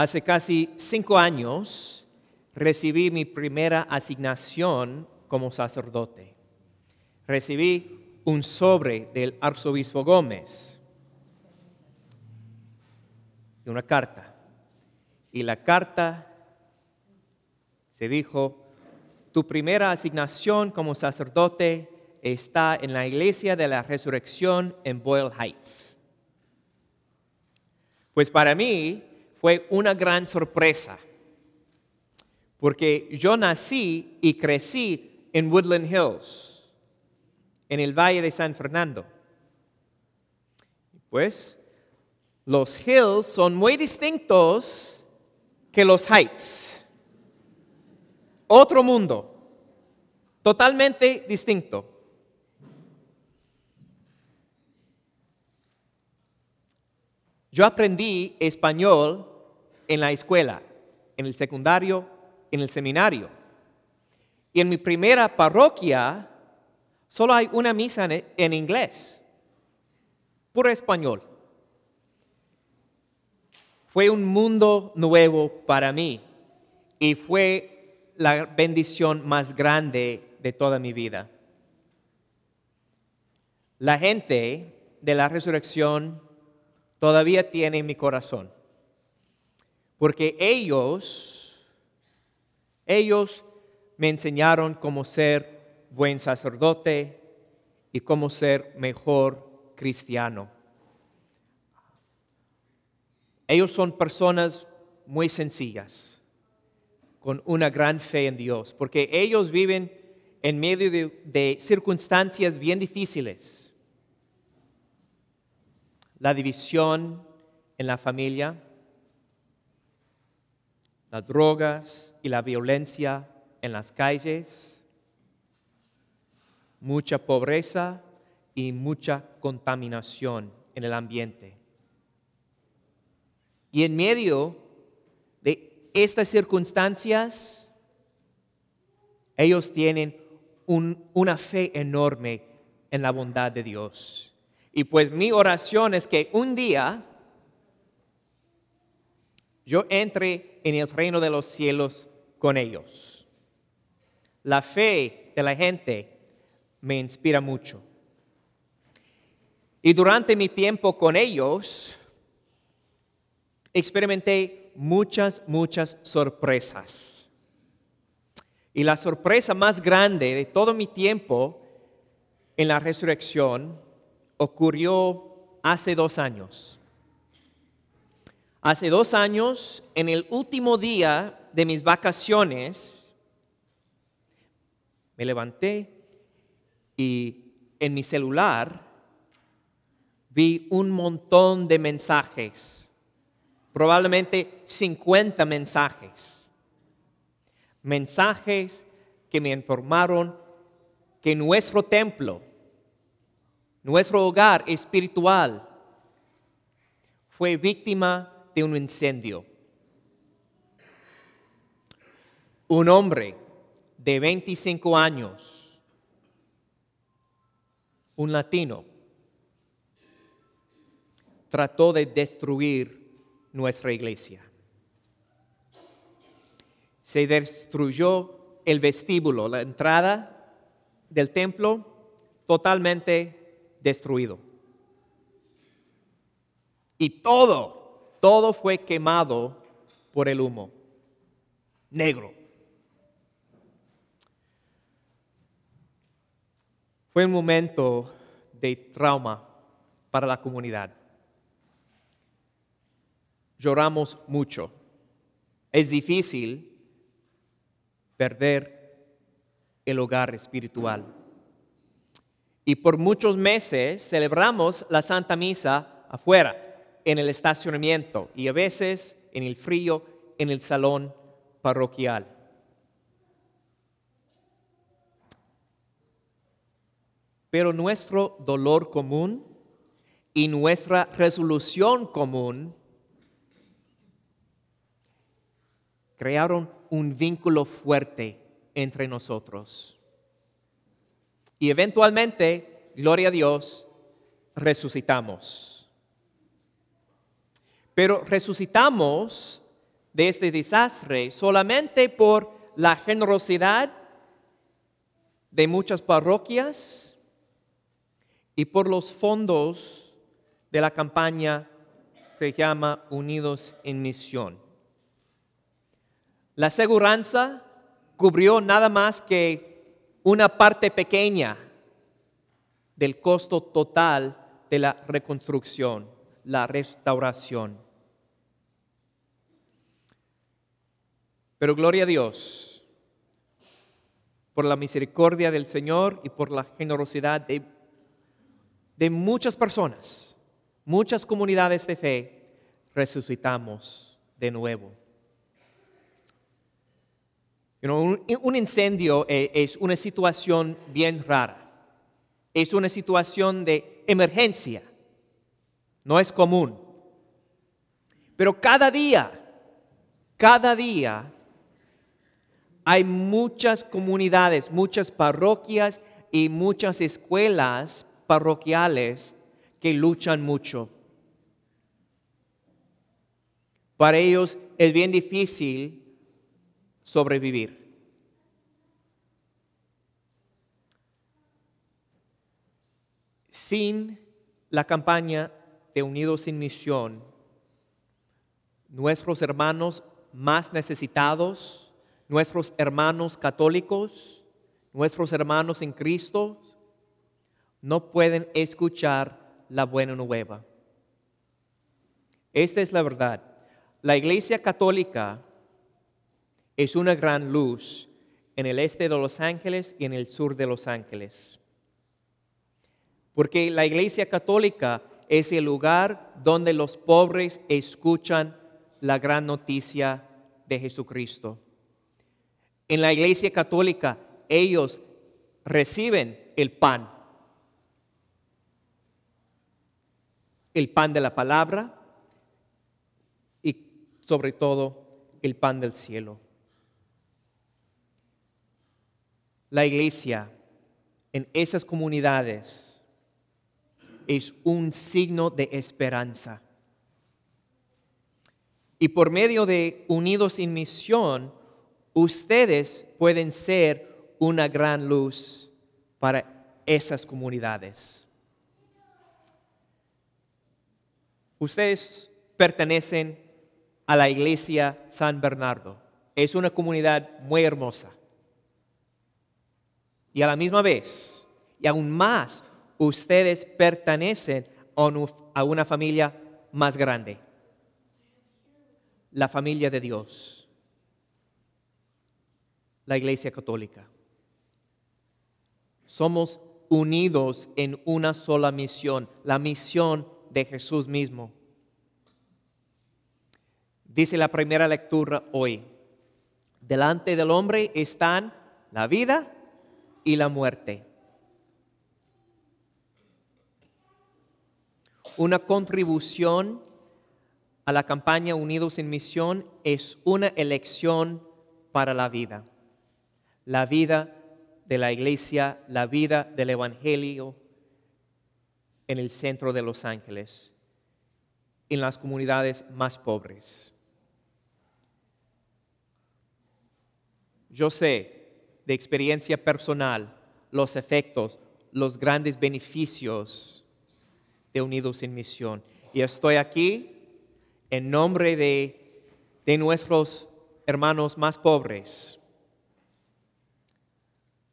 Hace casi cinco años recibí mi primera asignación como sacerdote. Recibí un sobre del arzobispo Gómez y una carta. Y la carta se dijo, tu primera asignación como sacerdote está en la iglesia de la resurrección en Boyle Heights. Pues para mí fue una gran sorpresa, porque yo nací y crecí en Woodland Hills, en el Valle de San Fernando. Pues los hills son muy distintos que los heights. Otro mundo, totalmente distinto. Yo aprendí español en la escuela, en el secundario, en el seminario. Y en mi primera parroquia solo hay una misa en, inglés, puro español. Fue un mundo nuevo para mí y fue la bendición más grande de toda mi vida. La gente de la resurrección todavía tiene mi corazón. Porque ellos, ellos me enseñaron cómo ser buen sacerdote y cómo ser mejor cristiano. Ellos son personas muy sencillas, con una gran fe en Dios, porque ellos viven en medio de, de circunstancias bien difíciles la división en la familia, las drogas y la violencia en las calles, mucha pobreza y mucha contaminación en el ambiente. Y en medio de estas circunstancias, ellos tienen una fe enorme en la bondad de Dios y pues mi oración es que un día yo entre en el reino de los cielos con ellos. La fe de la gente me inspira mucho. Y durante mi tiempo con ellos, experimenté muchas, muchas sorpresas. Y la sorpresa más grande de todo mi tiempo en la resurrección ocurrió hace dos años. Hace dos años, en el último día de mis vacaciones, me levanté y en mi celular vi un montón de mensajes, probablemente 50 mensajes. Mensajes que me informaron que nuestro templo nuestro hogar espiritual fue víctima de un incendio. Un hombre de 25 años, un latino, trató de destruir nuestra iglesia. Se destruyó el vestíbulo, la entrada del templo, totalmente destruido. Y todo, todo fue quemado por el humo, negro. Fue un momento de trauma para la comunidad. Lloramos mucho. Es difícil perder el hogar espiritual. Y por muchos meses celebramos la Santa Misa afuera, en el estacionamiento y a veces en el frío, en el salón parroquial. Pero nuestro dolor común y nuestra resolución común crearon un vínculo fuerte entre nosotros. Y eventualmente, gloria a Dios, resucitamos. Pero resucitamos de este desastre solamente por la generosidad de muchas parroquias y por los fondos de la campaña se llama Unidos en Misión. La seguridad cubrió nada más que una parte pequeña del costo total de la reconstrucción, la restauración. Pero gloria a Dios por la misericordia del Señor y por la generosidad de, de muchas personas muchas comunidades de fe resucitamos de nuevo. un, incendio e, es una situación bien rara. Es una situación de emergencia. No es común. Pero cada día, cada día, hay muchas comunidades, muchas parroquias y muchas escuelas parroquiales que luchan mucho. Para ellos es bien difícil sobrevivir. Sin la campaña de Unidos sin Misión, nuestros hermanos más necesitados, nuestros hermanos católicos, nuestros hermanos en Cristo, no pueden escuchar la buena nueva. Esta es la verdad. La Iglesia Católica es una gran luz en el este de Los Ángeles y en el sur de Los Ángeles. Porque la Iglesia Católica es el lugar donde los pobres escuchan la gran noticia de Jesucristo. En la Iglesia Católica ellos reciben el pan el pan de la palabra y sobre todo el pan del cielo. La iglesia en esas comunidades es un signo de esperanza. Y por medio de Unidos en Misión, ustedes pueden ser una gran luz para esas comunidades. Ustedes pertenecen a la iglesia San Bernardo. Es una comunidad muy hermosa. Y a la misma vez, y aún más, ustedes pertenecen a una familia más grande. La familia de Dios. La iglesia católica. Somos unidos en una sola misión, la misión de Jesús mismo. Dice la primera lectura hoy, delante del hombre están la vida y la muerte. Una contribución a la campaña Unidos en Misión es una elección para la vida. La vida de la iglesia, la vida del Evangelio, en el centro de Los Ángeles, en las comunidades más pobres. Yo sé de experiencia personal los efectos, los grandes beneficios de Unidos en Misión. Y estoy aquí en nombre de, de nuestros hermanos más pobres.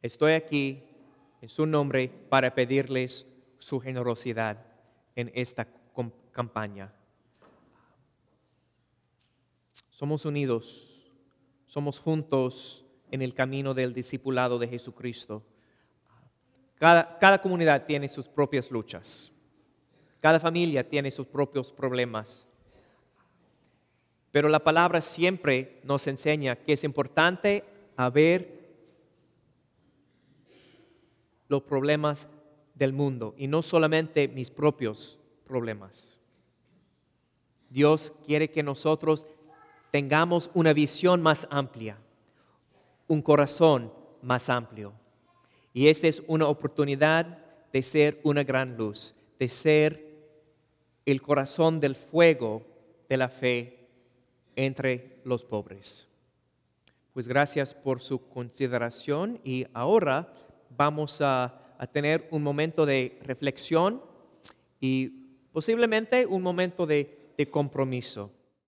Estoy aquí en su nombre para pedirles su generosidad en esta campaña. Somos unidos, somos juntos en el camino del discipulado de Jesucristo. Cada, cada, comunidad tiene sus propias luchas, cada familia tiene sus propios problemas, pero la palabra siempre nos enseña que es importante haber los problemas del mundo y no solamente mis propios problemas. Dios quiere que nosotros tengamos una visión más amplia, un corazón más amplio. Y esta es una oportunidad de ser una gran luz, de ser el corazón del fuego de la fe entre los pobres. Pues gracias por su consideración y ahora vamos a, a tener un momento de reflexión y posiblemente un momento de, de compromiso.